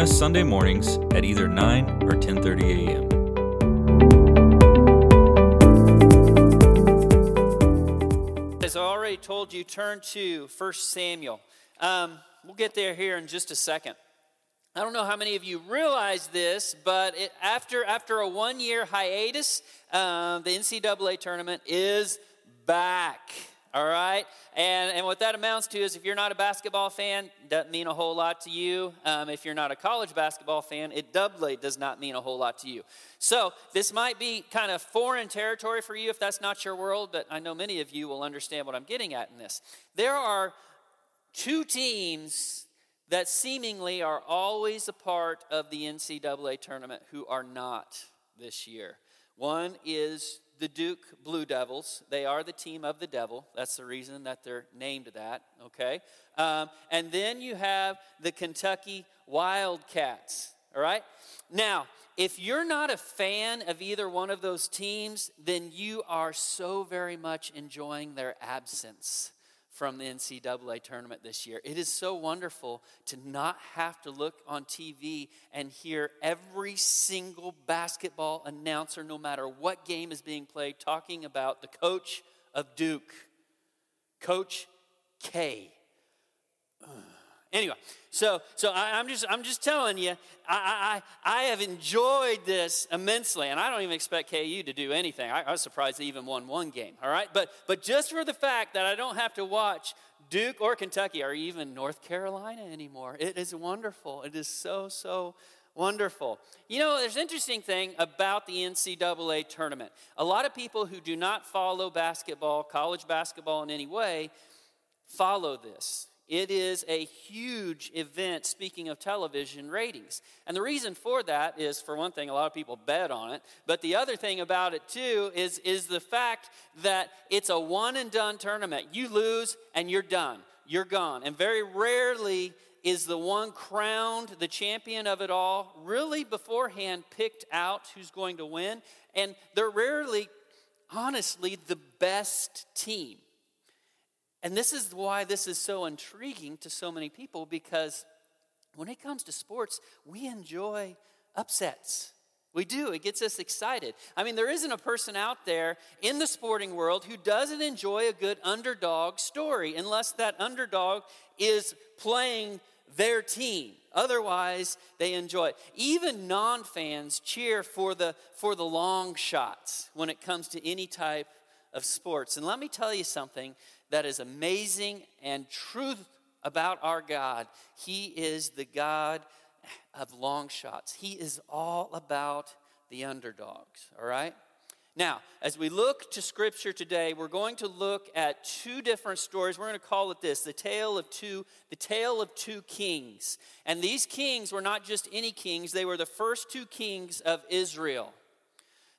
us Sunday mornings at either 9 or 10:30 a.m. As I already told you, turn to 1 Samuel. Um, we'll get there here in just a second. I don't know how many of you realize this, but it, after, after a one year hiatus, um, the NCAA tournament is back. All right? And, and what that amounts to is if you're not a basketball fan, doesn't mean a whole lot to you. Um, if you're not a college basketball fan, it doubly does not mean a whole lot to you. So this might be kind of foreign territory for you if that's not your world, but I know many of you will understand what I'm getting at in this. There are two teams that seemingly are always a part of the NCAA tournament who are not this year. One is the Duke Blue Devils. They are the team of the devil. That's the reason that they're named that, okay? Um, and then you have the Kentucky Wildcats, all right? Now, if you're not a fan of either one of those teams, then you are so very much enjoying their absence from the NCAA tournament this year. It is so wonderful to not have to look on TV and hear every single basketball announcer, no matter what game is being played, talking about the coach of Duke, Coach K. Anyway, so so I, am just I'm just telling you, I, I I have enjoyed this immensely, and I don't even expect KU to do anything. I, I was surprised they even won one game. All right, but but just for the fact that I don't have to watch Duke or Kentucky or even North Carolina anymore, it is wonderful. It is so so wonderful. You know, there's an interesting thing about the NCAA tournament. A lot of people who do not follow basketball, college basketball in any way, follow this. It is a huge event, speaking of television ratings. And the reason for that is, for one thing, a lot of people bet on it. But the other thing about it, too, is, is the fact that it's a one and done tournament. You lose and you're done, you're gone. And very rarely is the one crowned the champion of it all really beforehand picked out who's going to win. And they're rarely, honestly, the best team. And this is why this is so intriguing to so many people because when it comes to sports, we enjoy upsets. We do. It gets us excited. I mean, there isn't a person out there in the sporting world who doesn't enjoy a good underdog story unless that underdog is playing their team. Otherwise, they enjoy it. Even non-fans cheer for the for the long shots when it comes to any type of sports. And let me tell you something that is amazing and truth about our God. He is the God of long shots, He is all about the underdogs, all right? Now, as we look to Scripture today, we're going to look at two different stories. We're going to call it this: the tale of two, the tale of two kings. And these kings were not just any kings; they were the first two kings of Israel.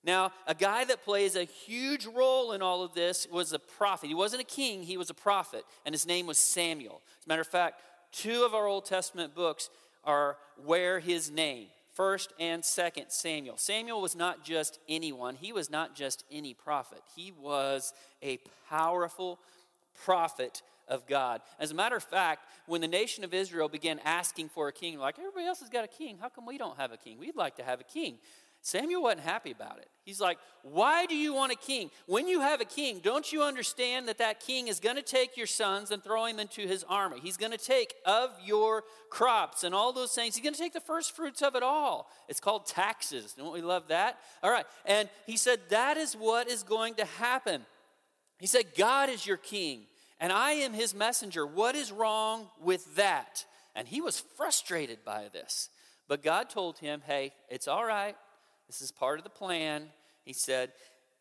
Now, a guy that plays a huge role in all of this was a prophet. He wasn't a king, he was a prophet, and his name was Samuel. As a matter of fact, two of our Old Testament books are where his name, first and second Samuel. Samuel was not just anyone, he was not just any prophet. He was a powerful prophet of God. As a matter of fact, when the nation of Israel began asking for a king, like everybody else has got a king, how come we don't have a king? We'd like to have a king. Samuel wasn't happy about it. He's like, Why do you want a king? When you have a king, don't you understand that that king is going to take your sons and throw him into his army? He's going to take of your crops and all those things. He's going to take the first fruits of it all. It's called taxes. Don't we love that? All right. And he said, That is what is going to happen. He said, God is your king, and I am his messenger. What is wrong with that? And he was frustrated by this. But God told him, Hey, it's all right. This is part of the plan. He said,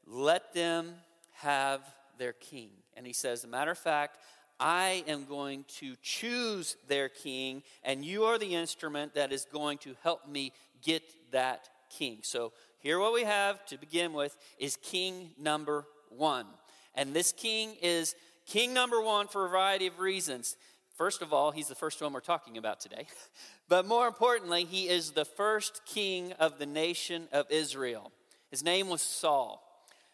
Let them have their king. And he says, As a matter of fact, I am going to choose their king, and you are the instrument that is going to help me get that king. So, here what we have to begin with is king number one. And this king is king number one for a variety of reasons. First of all, he's the first one we're talking about today. But more importantly, he is the first king of the nation of Israel. His name was Saul.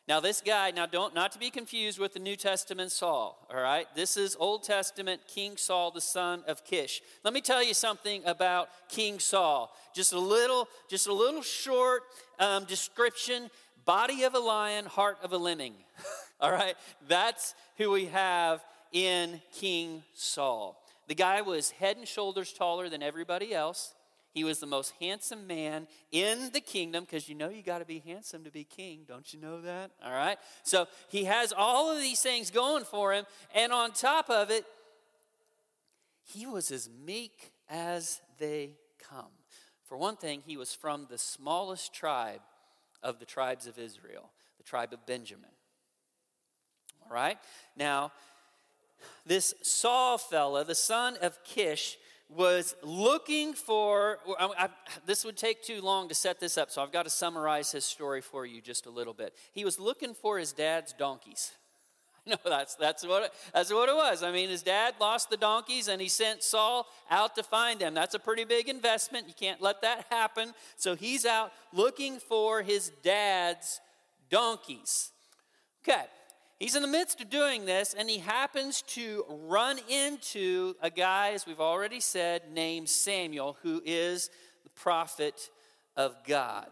Now, this guy, now don't not to be confused with the New Testament Saul, all right? This is Old Testament King Saul, the son of Kish. Let me tell you something about King Saul. Just a little, just a little short um, description: body of a lion, heart of a lemming. all right, that's who we have in King Saul. The guy was head and shoulders taller than everybody else. He was the most handsome man in the kingdom because you know you got to be handsome to be king. Don't you know that? All right. So he has all of these things going for him. And on top of it, he was as meek as they come. For one thing, he was from the smallest tribe of the tribes of Israel, the tribe of Benjamin. All right. Now, this Saul fella, the son of Kish, was looking for, I, I, this would take too long to set this up, so I've got to summarize his story for you just a little bit. He was looking for his dad's donkeys. No, that's, that's, what that's what it was. I mean, his dad lost the donkeys and he sent Saul out to find them. That's a pretty big investment. You can't let that happen. So he's out looking for his dad's donkeys. Okay, He's in the midst of doing this, and he happens to run into a guy, as we've already said, named Samuel, who is the prophet of God.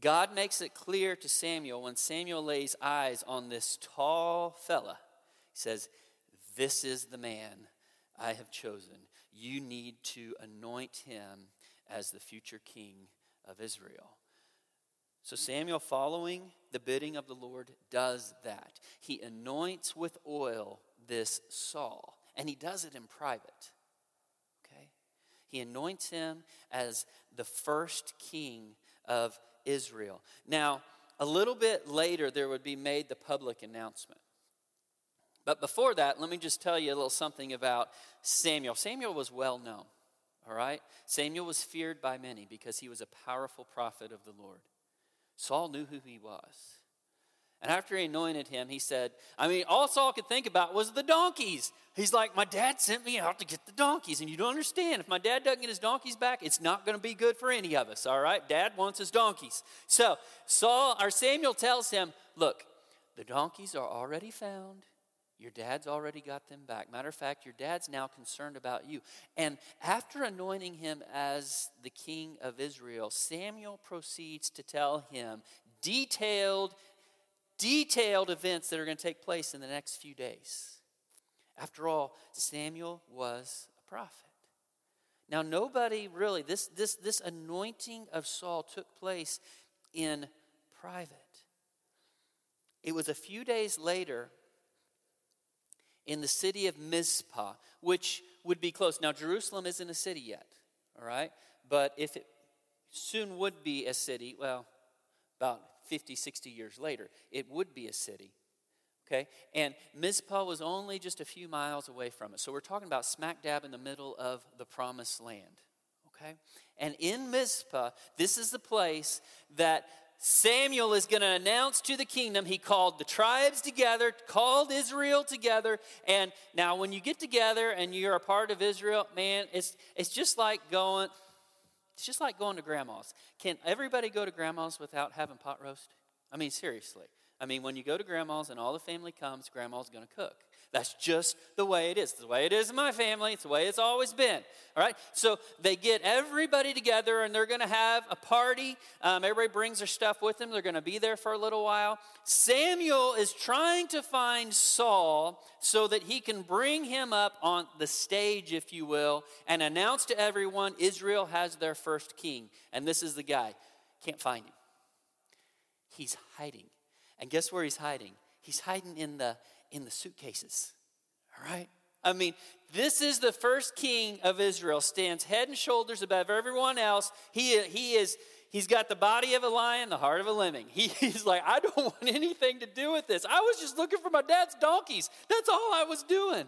God makes it clear to Samuel when Samuel lays eyes on this tall fella. He says, This is the man I have chosen. You need to anoint him as the future king of Israel. So Samuel, following the bidding of the Lord, does that. He anoints with oil this Saul, and he does it in private. Okay? He anoints him as the first king of Israel. Now, a little bit later, there would be made the public announcement. But before that, let me just tell you a little something about Samuel. Samuel was well known, all right? Samuel was feared by many because he was a powerful prophet of the Lord. Saul knew who he was. And after he anointed him, he said, I mean, all Saul could think about was the donkeys. He's like, My dad sent me out to get the donkeys. And you don't understand. If my dad doesn't get his donkeys back, it's not going to be good for any of us, all right? Dad wants his donkeys. So Saul, or Samuel tells him, Look, the donkeys are already found. Your dad's already got them back. Matter of fact, your dad's now concerned about you. And after anointing him as the king of Israel, Samuel proceeds to tell him detailed, detailed events that are going to take place in the next few days. After all, Samuel was a prophet. Now, nobody really, this, this, this anointing of Saul took place in private. It was a few days later in the city of Mizpah, which would be close. Now, Jerusalem isn't a city yet, all right? But if it soon would be a city, well, about 50, 60 years later, it would be a city. Okay? And Mizpah was only just a few miles away from it. So we're talking about smack dab in the middle of the promised land. Okay? And in Mizpah, this is the place that Samuel is going to announce to the kingdom. He called the tribes together, called Israel together. And now, when you get together and you're a part of Israel, man, it's, it's just like going. It's just like going to grandma's. Can everybody go to grandma's without having pot roast? I mean, seriously. I mean, when you go to grandma's and all the family comes, grandma's going to cook. That's just the way it is. It's the way it is in my family. It's the way it's always been. All right? So they get everybody together and they're going to have a party. Um, everybody brings their stuff with them. They're going to be there for a little while. Samuel is trying to find Saul so that he can bring him up on the stage, if you will, and announce to everyone Israel has their first king. And this is the guy. Can't find him. He's hiding. And guess where he's hiding? He's hiding in the in the suitcases. All right? I mean, this is the first king of Israel, stands head and shoulders above everyone else. He, he is, he's got the body of a lion, the heart of a lemming. He, he's like, I don't want anything to do with this. I was just looking for my dad's donkeys. That's all I was doing.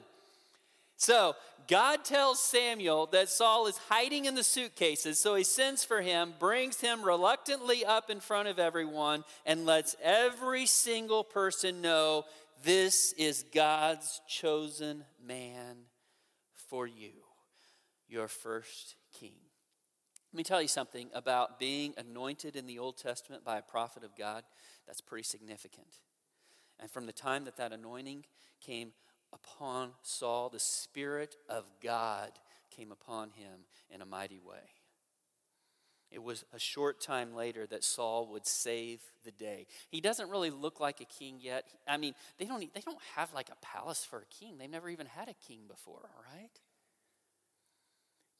So God tells Samuel that Saul is hiding in the suitcases, so he sends for him, brings him reluctantly up in front of everyone, and lets every single person know this is God's chosen man for you, your first king. Let me tell you something about being anointed in the Old Testament by a prophet of God. That's pretty significant. And from the time that that anointing came upon Saul, the Spirit of God came upon him in a mighty way. It was a short time later that Saul would save the day. He doesn't really look like a king yet. I mean, they don't, they don't have like a palace for a king. They've never even had a king before, all right?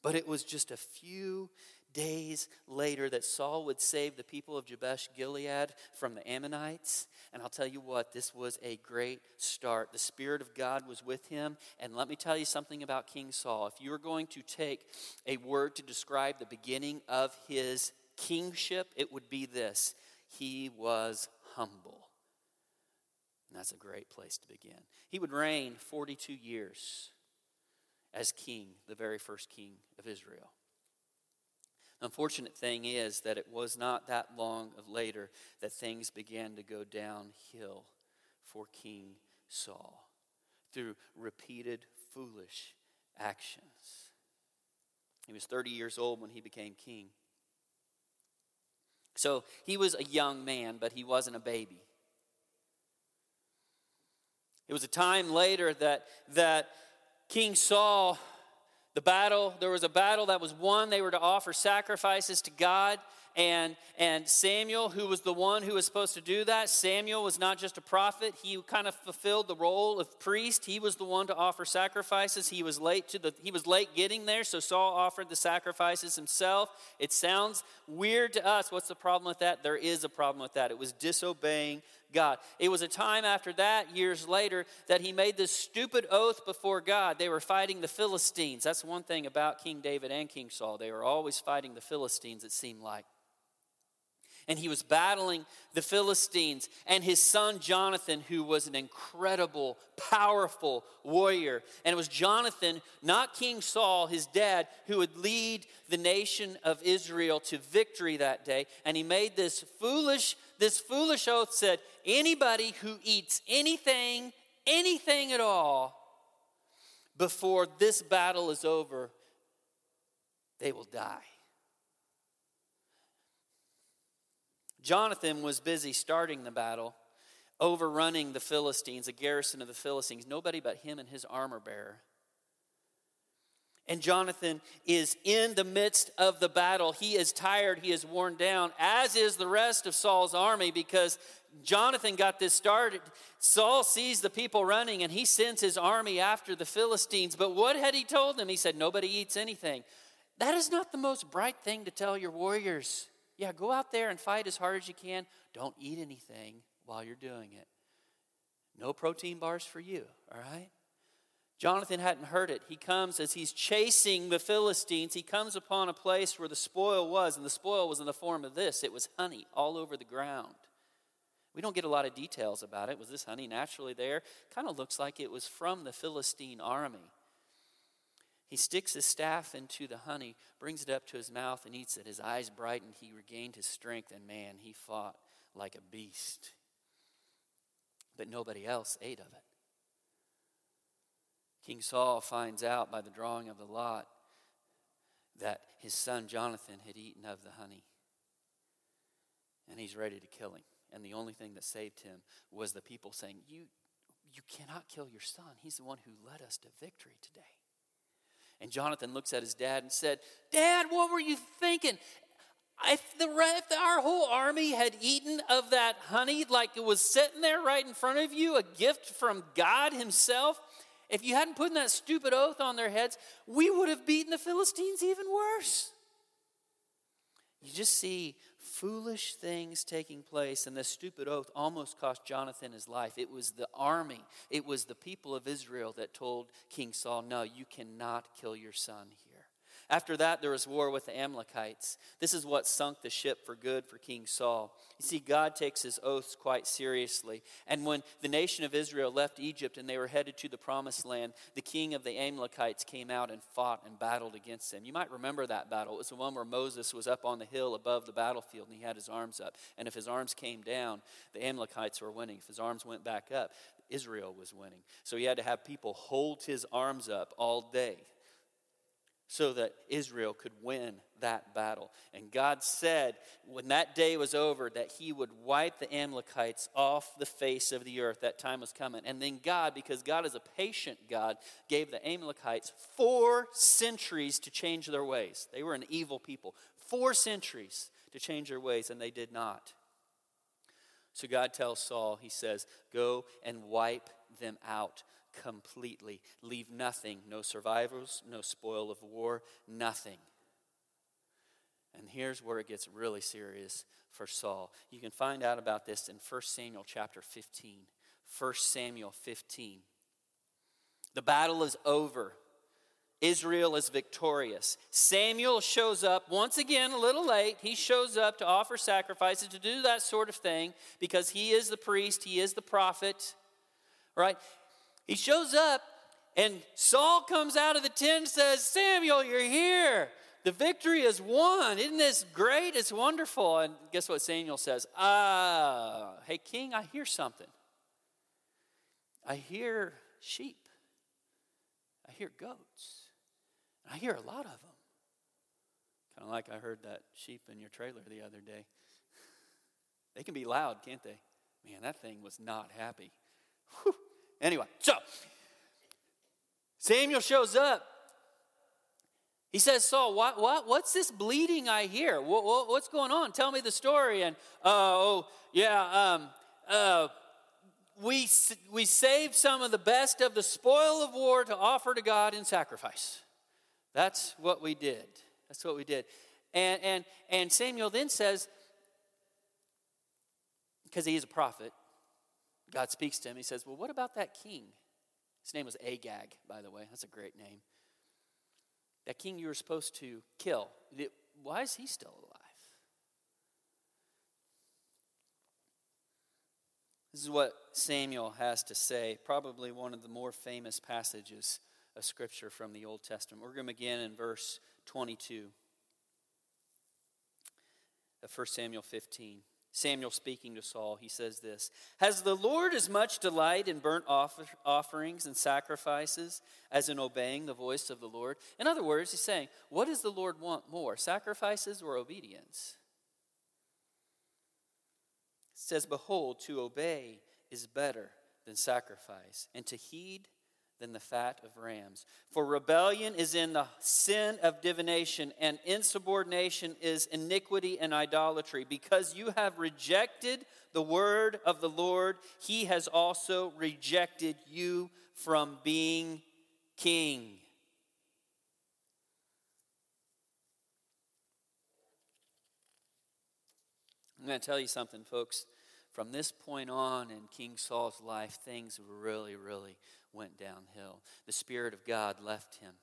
But it was just a few days later that Saul would save the people of Jabesh Gilead from the Ammonites. And I'll tell you what, this was a great start. The Spirit of God was with him. And let me tell you something about King Saul. If you were going to take a word to describe the beginning of his kingship, it would be this he was humble. And that's a great place to begin. He would reign 42 years as king, the very first king of Israel. The unfortunate thing is that it was not that long later that things began to go downhill for King Saul through repeated foolish actions. He was 30 years old when he became king. So he was a young man, but he wasn't a baby. It was a time later that, that King Saul the battle, there was a battle that was won. They were to offer sacrifices to God. And, and Samuel, who was the one who was supposed to do that, Samuel was not just a prophet. He kind of fulfilled the role of priest. He was the one to offer sacrifices. He was late to the he was late getting there, so Saul offered the sacrifices himself. It sounds weird to us. What's the problem with that? There is a problem with that. It was disobeying God. It was a time after that, years later, that he made this stupid oath before God. They were fighting the Philistines. That's one thing about King David and King Saul. They were always fighting the Philistines, it seemed like and he was battling the Philistines and his son Jonathan, who was an incredible, powerful warrior. And it was Jonathan, not King Saul, his dad, who would lead the nation of Israel to victory that day. And he made this foolish this foolish oath said, anybody who eats anything, anything at all, before this battle is over, they will die. Jonathan was busy starting the battle, overrunning the Philistines, a garrison of the Philistines. Nobody but him and his armor bearer. And Jonathan is in the midst of the battle. He is tired, he is worn down, as is the rest of Saul's army because Jonathan got this started. Saul sees the people running and he sends his army after the Philistines. But what had he told them? He said, Nobody eats anything. That is not the most bright thing to tell your warriors. Yeah, go out there and fight as hard as you can. Don't eat anything while you're doing it. No protein bars for you, all right? Jonathan hadn't heard it. He comes as he's chasing the Philistines. He comes upon a place where the spoil was, and the spoil was in the form of this it was honey all over the ground. We don't get a lot of details about it. Was this honey naturally there? Kind of looks like it was from the Philistine army. He sticks his staff into the honey, brings it up to his mouth, and eats it. His eyes brightened. He regained his strength, and man, he fought like a beast. But nobody else ate of it. King Saul finds out by the drawing of the lot that his son Jonathan had eaten of the honey. And he's ready to kill him. And the only thing that saved him was the people saying, You, you cannot kill your son. He's the one who led us to victory today. And Jonathan looks at his dad and said, Dad, what were you thinking? If, the, if our whole army had eaten of that honey like it was sitting there right in front of you, a gift from God Himself, if you hadn't put that stupid oath on their heads, we would have beaten the Philistines even worse. You just see foolish things taking place, and this stupid oath almost cost Jonathan his life. It was the army, it was the people of Israel that told King Saul, No, you cannot kill your son. After that, there was war with the Amalekites. This is what sunk the ship for good for King Saul. You see, God takes his oaths quite seriously. And when the nation of Israel left Egypt and they were headed to the promised land, the king of the Amalekites came out and fought and battled against them. You might remember that battle. It was the one where Moses was up on the hill above the battlefield and he had his arms up. And if his arms came down, the Amalekites were winning. If his arms went back up, Israel was winning. So he had to have people hold his arms up all day so that Israel could win that battle. And God said when that day was over that he would wipe the Amalekites off the face of the earth. That time was coming. And then God, because God is a patient God, gave the Amalekites four centuries to change their ways. They were an evil people. Four centuries to change their ways, and they did not. So God tells Saul, He says, Go and wipe them out completely. Leave nothing, no survivors, no spoil of war, nothing. And here's where it gets really serious for Saul. You can find out about this in 1 Samuel chapter 15. 1 Samuel 15. The battle is over. Israel is victorious. Samuel shows up once again a little late. He shows up to offer sacrifices, to do that sort of thing because he is the priest, he is the prophet, right? He shows up, and Saul comes out of the tent and says, Samuel, you're here. The victory is won. Isn't this great? It's wonderful. And guess what Samuel says? Ah, hey, king, I hear something. I hear sheep. I hear goats. I hear a lot of them. Kind of like I heard that sheep in your trailer the other day. They can be loud, can't they? Man, that thing was not happy. Whew. Anyway, so Samuel shows up. He says, Saul, what, what, what's this bleeding I hear? What, what, what's going on? Tell me the story. And, uh, oh, yeah, um, uh, we, we saved some of the best of the spoil of war to offer to God in sacrifice. That's what we did. That's what we did. And, and, and Samuel then says, because he is a prophet, God speaks to him. He says, Well, what about that king? His name was Agag, by the way. That's a great name. That king you were supposed to kill. Why is he still alive? This is what Samuel has to say, probably one of the more famous passages of Scripture from the Old Testament. We're going to begin in verse 22 of 1 Samuel 15. Samuel speaking to Saul, he says this Has the Lord as much delight in burnt offer, offerings and sacrifices as in obeying the voice of the Lord? In other words, he's saying, What does the Lord want more, sacrifices or obedience? It says, Behold, to obey is better than sacrifice, and to heed than the fat of rams. For rebellion is in the sin of divination, and insubordination is iniquity and idolatry. Because you have rejected the word of the Lord, he has also rejected you from being king. I'm going to tell you something, folks. From this point on in King Saul's life, things really, really went downhill. The Spirit of God left him.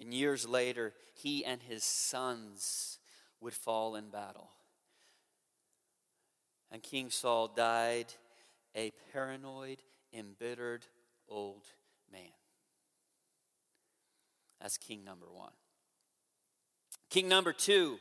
And years later, he and his sons would fall in battle. And King Saul died a paranoid, embittered old man. That's king number one. King number two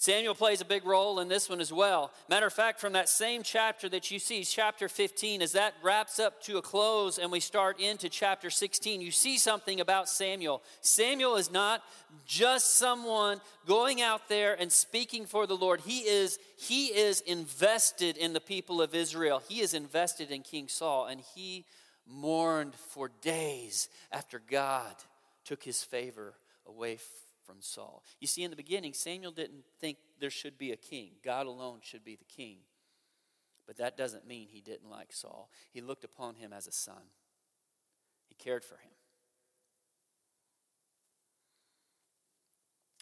Samuel plays a big role in this one as well. Matter of fact, from that same chapter that you see, chapter 15, as that wraps up to a close and we start into chapter 16, you see something about Samuel. Samuel is not just someone going out there and speaking for the Lord. He is, he is invested in the people of Israel. He is invested in King Saul, and he mourned for days after God took his favor away from Saul. You see, in the beginning, Samuel didn't think there should be a king, God alone should be the king. But that doesn't mean he didn't like Saul. He looked upon him as a son, he cared for him.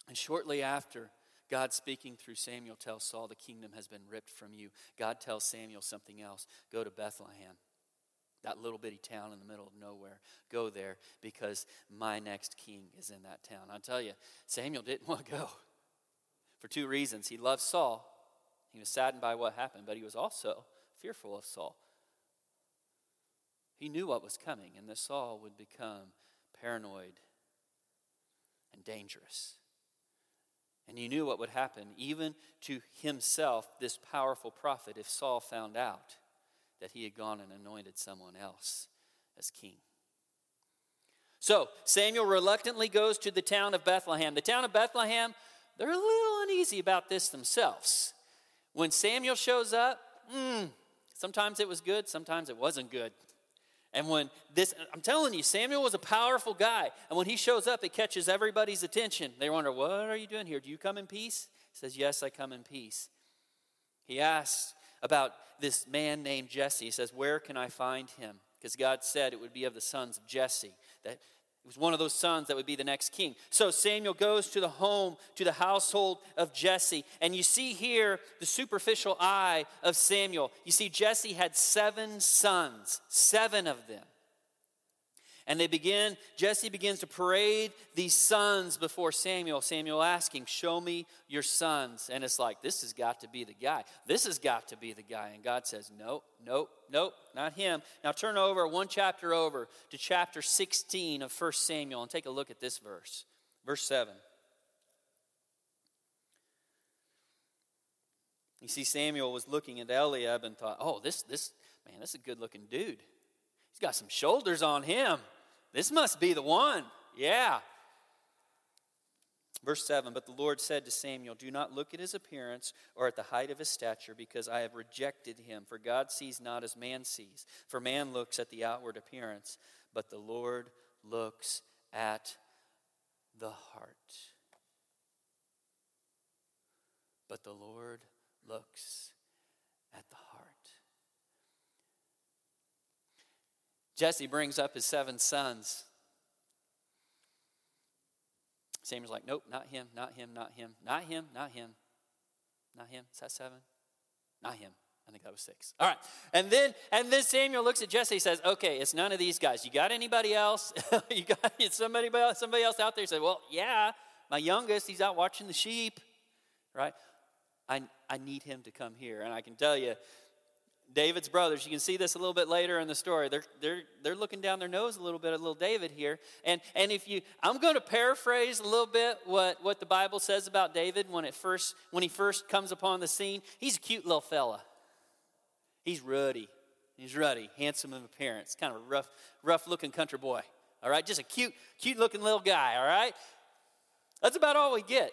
And shortly after, God speaking through Samuel tells Saul, The kingdom has been ripped from you. God tells Samuel something else go to Bethlehem that little bitty town in the middle of nowhere. Go there because my next king is in that town. I tell you, Samuel didn't want to go for two reasons. He loved Saul, he was saddened by what happened, but he was also fearful of Saul. He knew what was coming, and that Saul would become paranoid and dangerous. And he knew what would happen, even to himself, this powerful prophet, if Saul found out that he had gone and anointed someone else as king. So Samuel reluctantly goes to the town of Bethlehem. The town of Bethlehem, they're a little uneasy about this themselves. When Samuel shows up, mm, sometimes it was good, sometimes it wasn't good. And when this, I'm telling you, Samuel was a powerful guy. And when he shows up, it catches everybody's attention. They wonder, What are you doing here? Do you come in peace? He says, Yes, I come in peace. He asks about this man named Jesse. He says, Where can I find him? Because God said it would be of the sons of Jesse. That it was one of those sons that would be the next king. So Samuel goes to the home, to the household of Jesse. And you see here the superficial eye of Samuel. You see, Jesse had seven sons, seven of them. And they begin, Jesse begins to parade these sons before Samuel. Samuel asking, Show me your sons. And it's like, This has got to be the guy. This has got to be the guy. And God says, Nope, nope, nope, not him. Now turn over one chapter over to chapter 16 of 1 Samuel and take a look at this verse. Verse 7. You see, Samuel was looking at Eliab and thought, Oh, this, this, man, this is a good looking dude. He's got some shoulders on him. This must be the one. Yeah. Verse 7 But the Lord said to Samuel, Do not look at his appearance or at the height of his stature, because I have rejected him. For God sees not as man sees. For man looks at the outward appearance, but the Lord looks at the heart. But the Lord looks at the heart. Jesse brings up his seven sons. Samuel's like, nope, not him, not him, not him, not him, not him, not him. Is that seven? Not him. I think that was six. All right. And then and then Samuel looks at Jesse says, okay, it's none of these guys. You got anybody else? you got somebody else, somebody else out there? He said, well, yeah, my youngest, he's out watching the sheep. Right? I, I need him to come here. And I can tell you, David's brothers, you can see this a little bit later in the story. They're, they're, they're looking down their nose a little bit at little David here. And, and if you, I'm going to paraphrase a little bit what, what the Bible says about David when, it first, when he first comes upon the scene. He's a cute little fella. He's ruddy. He's ruddy, handsome in appearance, kind of a rough, rough looking country boy. All right, just a cute, cute looking little guy. All right, that's about all we get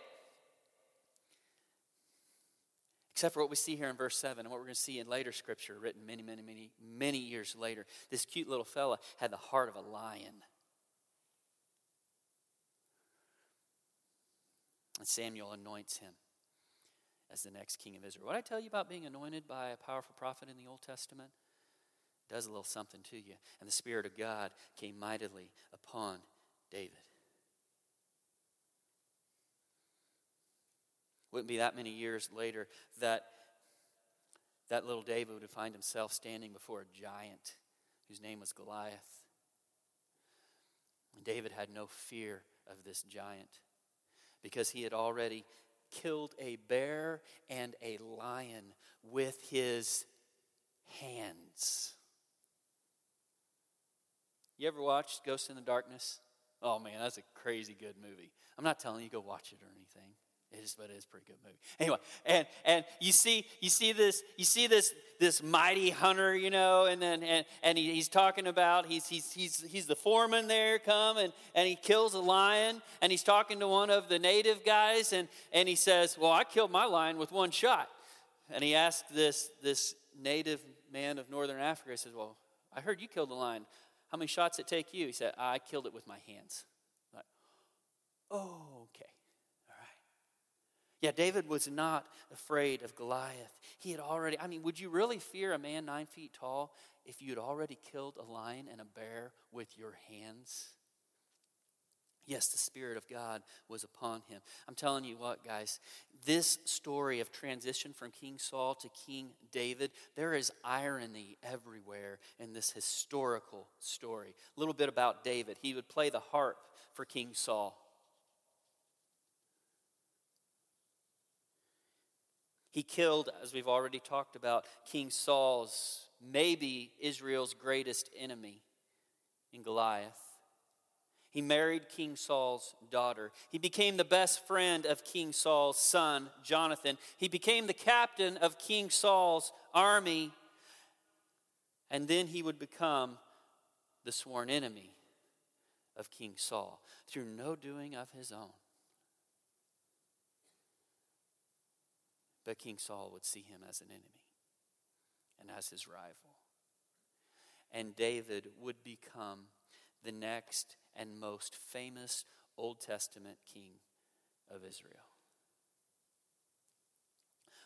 except for what we see here in verse 7 and what we're going to see in later scripture written many, many, many, many years later. This cute little fella had the heart of a lion. And Samuel anoints him as the next king of Israel. What I tell you about being anointed by a powerful prophet in the Old Testament does a little something to you. And the Spirit of God came mightily upon David. Wouldn't be that many years later that that little David would find himself standing before a giant whose name was Goliath. David had no fear of this giant because he had already killed a bear and a lion with his hands. You ever watched Ghost in the Darkness? Oh man, that's a crazy good movie. I'm not telling you go watch it or anything. It is, but it is a pretty good movie. Anyway, and and you see you see this you see this this mighty hunter, you know, and then and, and he, he's talking about he's he's he's he's the foreman there, come and and he kills a lion, and he's talking to one of the native guys, and and he says, "Well, I killed my lion with one shot," and he asked this this native man of northern Africa, he says, "Well, I heard you killed a lion. How many shots did it take you?" He said, "I killed it with my hands." like, oh, okay. Yeah, David was not afraid of Goliath. He had already, I mean, would you really fear a man nine feet tall if you had already killed a lion and a bear with your hands? Yes, the Spirit of God was upon him. I'm telling you what, guys, this story of transition from King Saul to King David, there is irony everywhere in this historical story. A little bit about David. He would play the harp for King Saul. He killed, as we've already talked about, King Saul's, maybe Israel's greatest enemy in Goliath. He married King Saul's daughter. He became the best friend of King Saul's son, Jonathan. He became the captain of King Saul's army. And then he would become the sworn enemy of King Saul through no doing of his own. But King Saul would see him as an enemy and as his rival. And David would become the next and most famous Old Testament king of Israel.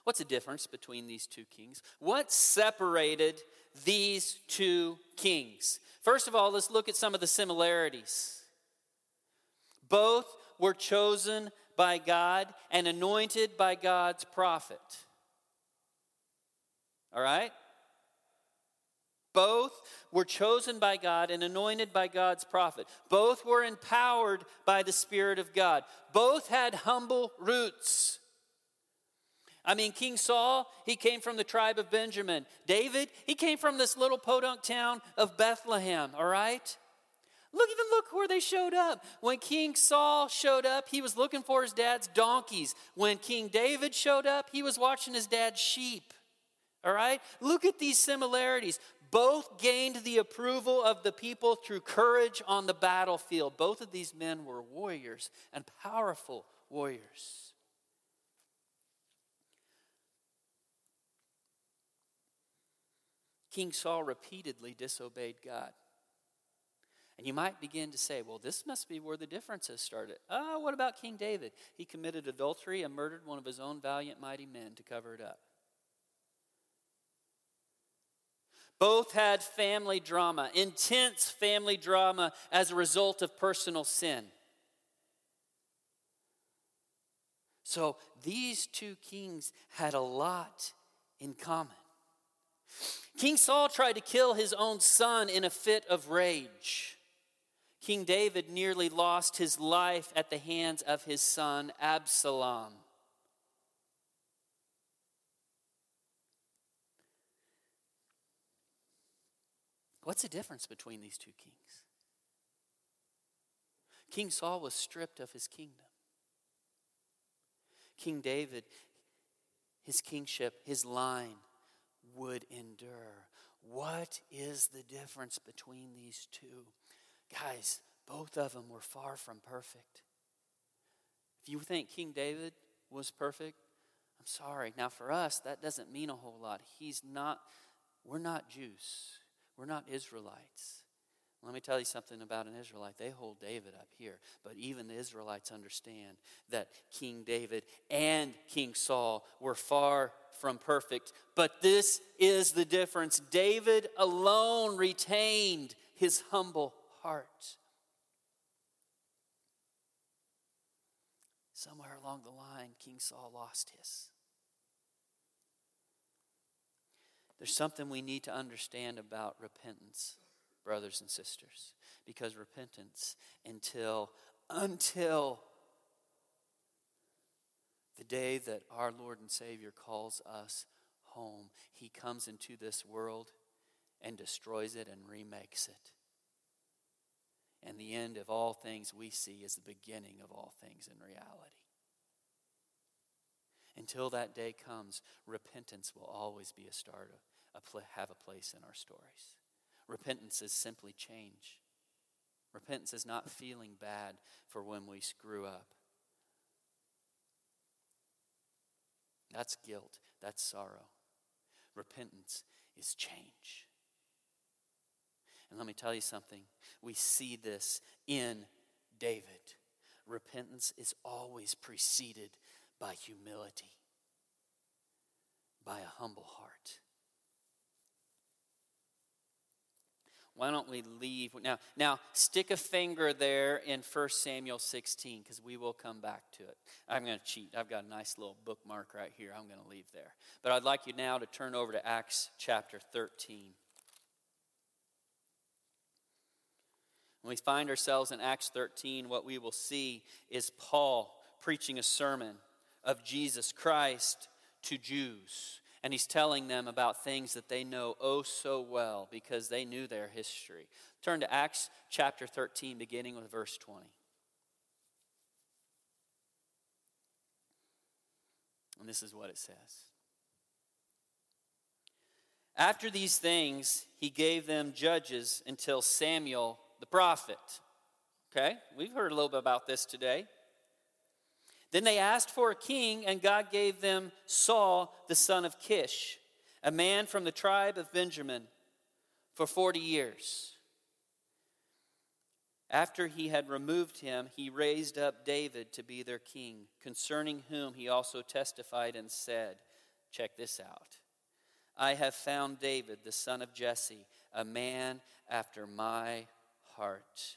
What's the difference between these two kings? What separated these two kings? First of all, let's look at some of the similarities. Both were chosen by God and anointed by God's prophet. All right? Both were chosen by God and anointed by God's prophet. Both were empowered by the Spirit of God. Both had humble roots. I mean, King Saul, he came from the tribe of Benjamin. David, he came from this little podunk town of Bethlehem, all right? Look, even look where they showed up. When King Saul showed up, he was looking for his dad's donkeys. When King David showed up, he was watching his dad's sheep. All right? Look at these similarities. Both gained the approval of the people through courage on the battlefield. Both of these men were warriors and powerful warriors. King Saul repeatedly disobeyed God. And you might begin to say, well, this must be where the differences started. Oh, what about King David? He committed adultery and murdered one of his own valiant, mighty men to cover it up. Both had family drama, intense family drama as a result of personal sin. So these two kings had a lot in common. King Saul tried to kill his own son in a fit of rage. King David nearly lost his life at the hands of his son Absalom. What's the difference between these two kings? King Saul was stripped of his kingdom. King David, his kingship, his line would endure. What is the difference between these two? Guys, both of them were far from perfect. If you think King David was perfect, I'm sorry. Now, for us, that doesn't mean a whole lot. He's not, we're not Jews. We're not Israelites. Let me tell you something about an Israelite. They hold David up here. But even the Israelites understand that King David and King Saul were far from perfect. But this is the difference. David alone retained his humble heart. Somewhere along the line, King Saul lost his. There's something we need to understand about repentance, brothers and sisters, because repentance until until the day that our Lord and Savior calls us home, he comes into this world and destroys it and remakes it. And the end of all things we see is the beginning of all things in reality. Until that day comes, repentance will always be a start, a, a, have a place in our stories. Repentance is simply change. Repentance is not feeling bad for when we screw up. That's guilt, that's sorrow. Repentance is change. And let me tell you something we see this in David. Repentance is always preceded by humility, by a humble heart. Why don't we leave now? Now, stick a finger there in 1 Samuel 16 because we will come back to it. I'm going to cheat. I've got a nice little bookmark right here. I'm going to leave there. But I'd like you now to turn over to Acts chapter 13. When we find ourselves in Acts 13, what we will see is Paul preaching a sermon of Jesus Christ to Jews. And he's telling them about things that they know oh so well because they knew their history. Turn to Acts chapter 13, beginning with verse 20. And this is what it says. After these things, he gave them judges until Samuel the prophet. Okay, we've heard a little bit about this today. Then they asked for a king, and God gave them Saul, the son of Kish, a man from the tribe of Benjamin, for 40 years. After he had removed him, he raised up David to be their king, concerning whom he also testified and said, Check this out. I have found David, the son of Jesse, a man after my heart,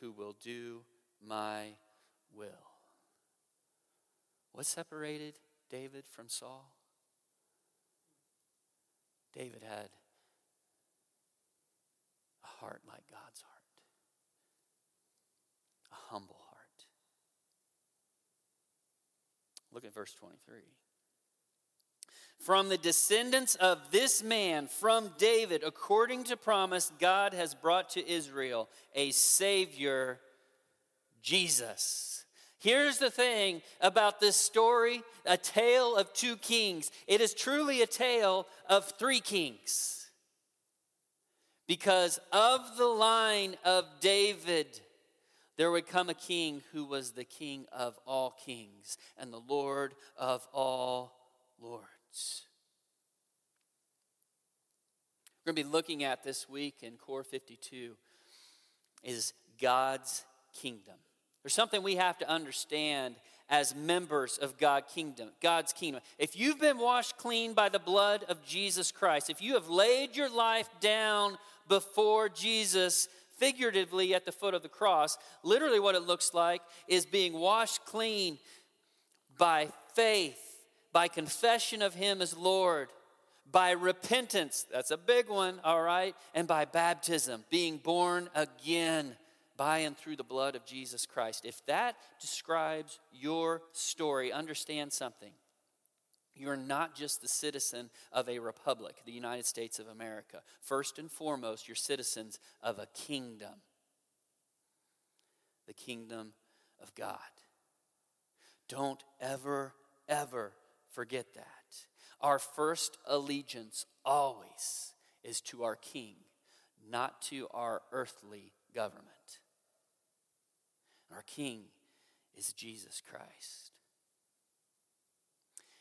who will do my will. What separated David from Saul? David had a heart like God's heart a humble heart. Look at verse 23. From the descendants of this man, from David, according to promise, God has brought to Israel a Savior, Jesus. Here's the thing about this story a tale of two kings. It is truly a tale of three kings. Because of the line of David, there would come a king who was the king of all kings and the Lord of all lords. We're going to be looking at this week in Core 52 is God's kingdom. There's something we have to understand as members of God kingdom, God's kingdom. If you've been washed clean by the blood of Jesus Christ, if you have laid your life down before Jesus, figuratively at the foot of the cross. Literally, what it looks like is being washed clean by faith, by confession of Him as Lord, by repentance, that's a big one, all right, and by baptism, being born again by and through the blood of Jesus Christ. If that describes your story, understand something. You're not just the citizen of a republic, the United States of America. First and foremost, you're citizens of a kingdom, the kingdom of God. Don't ever, ever forget that. Our first allegiance always is to our king, not to our earthly government. Our king is Jesus Christ.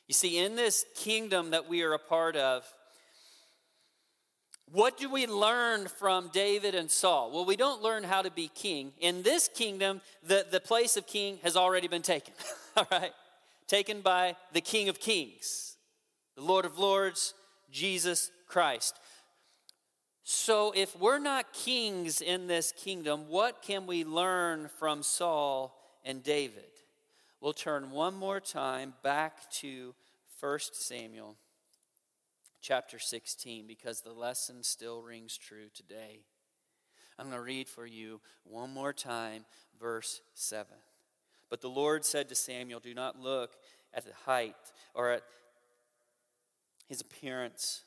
You see, in this kingdom that we are a part of, what do we learn from David and Saul? Well, we don't learn how to be king. In this kingdom, the, the place of king has already been taken, all right? Taken by the King of Kings, the Lord of Lords, Jesus Christ. So, if we're not kings in this kingdom, what can we learn from Saul and David? We'll turn one more time back to 1 Samuel chapter 16 because the lesson still rings true today. I'm going to read for you one more time, verse 7. But the Lord said to Samuel, Do not look at the height or at his appearance,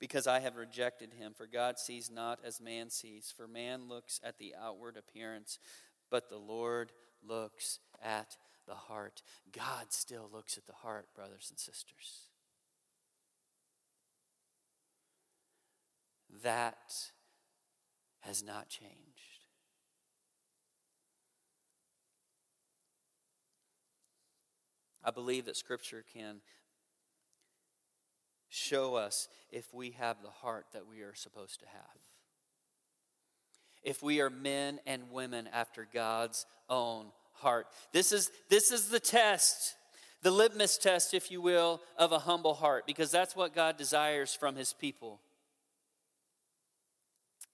because I have rejected him. For God sees not as man sees. For man looks at the outward appearance, but the Lord looks at the heart. God still looks at the heart, brothers and sisters. That has not changed. I believe that Scripture can show us if we have the heart that we are supposed to have if we are men and women after God's own heart. This is, this is the test, the litmus test, if you will, of a humble heart, because that's what God desires from his people.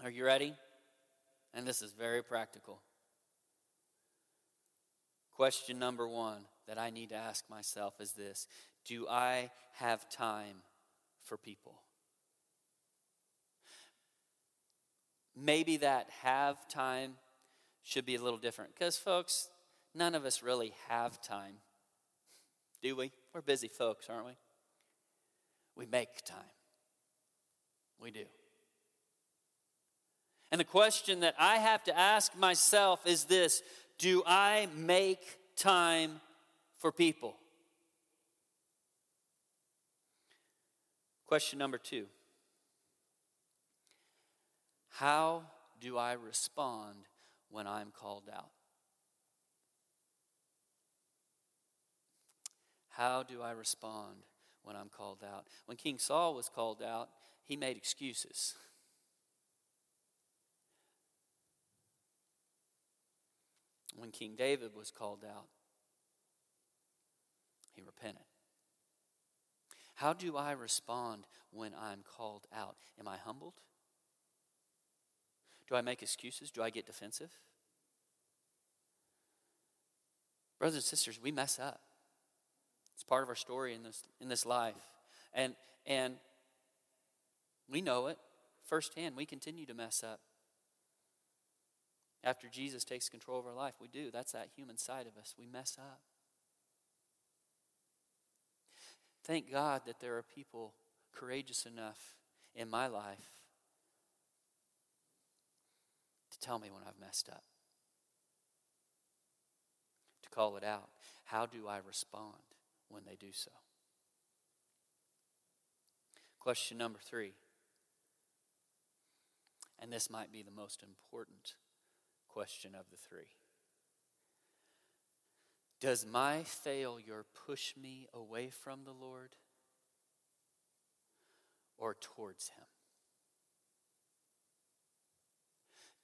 Are you ready? And this is very practical. Question number one that I need to ask myself is this Do I have time for people? maybe that have time should be a little different. Because, folks, none of us really have time, do we? We're busy folks, aren't we? We make time. We do. And the question that I have to ask myself is this Do I make time for people? Question number two. How do I respond when I'm called out? How do I respond when I'm called out? When King Saul was called out, he made excuses. When King David was called out, he repented. How do I respond when I'm called out? Am I humbled? Do I make excuses? Do I get defensive? Brothers and sisters, we mess up. It's part of our story in this in this life. And and we know it firsthand. We continue to mess up. After Jesus takes control of our life, we do. That's that human side of us. We mess up. Thank God that there are people courageous enough in my life to tell me when I've messed up, to call it out. How do I respond when they do so? Question number three, and this might be the most important question of the three. Does my failure push me away from the Lord or towards Him?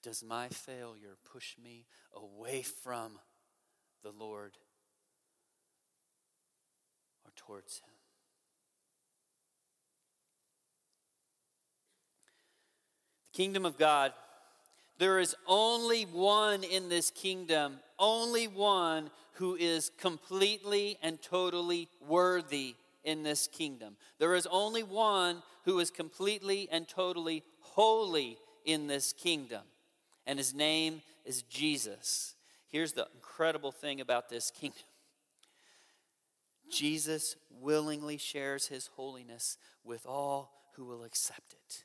Does my failure push me away from the Lord or towards Him? The kingdom of God there is only one in this kingdom, only one who is completely and totally worthy in this kingdom. There is only one who is completely and totally holy in this kingdom, and his name is Jesus. Here's the incredible thing about this kingdom Jesus willingly shares his holiness with all who will accept it.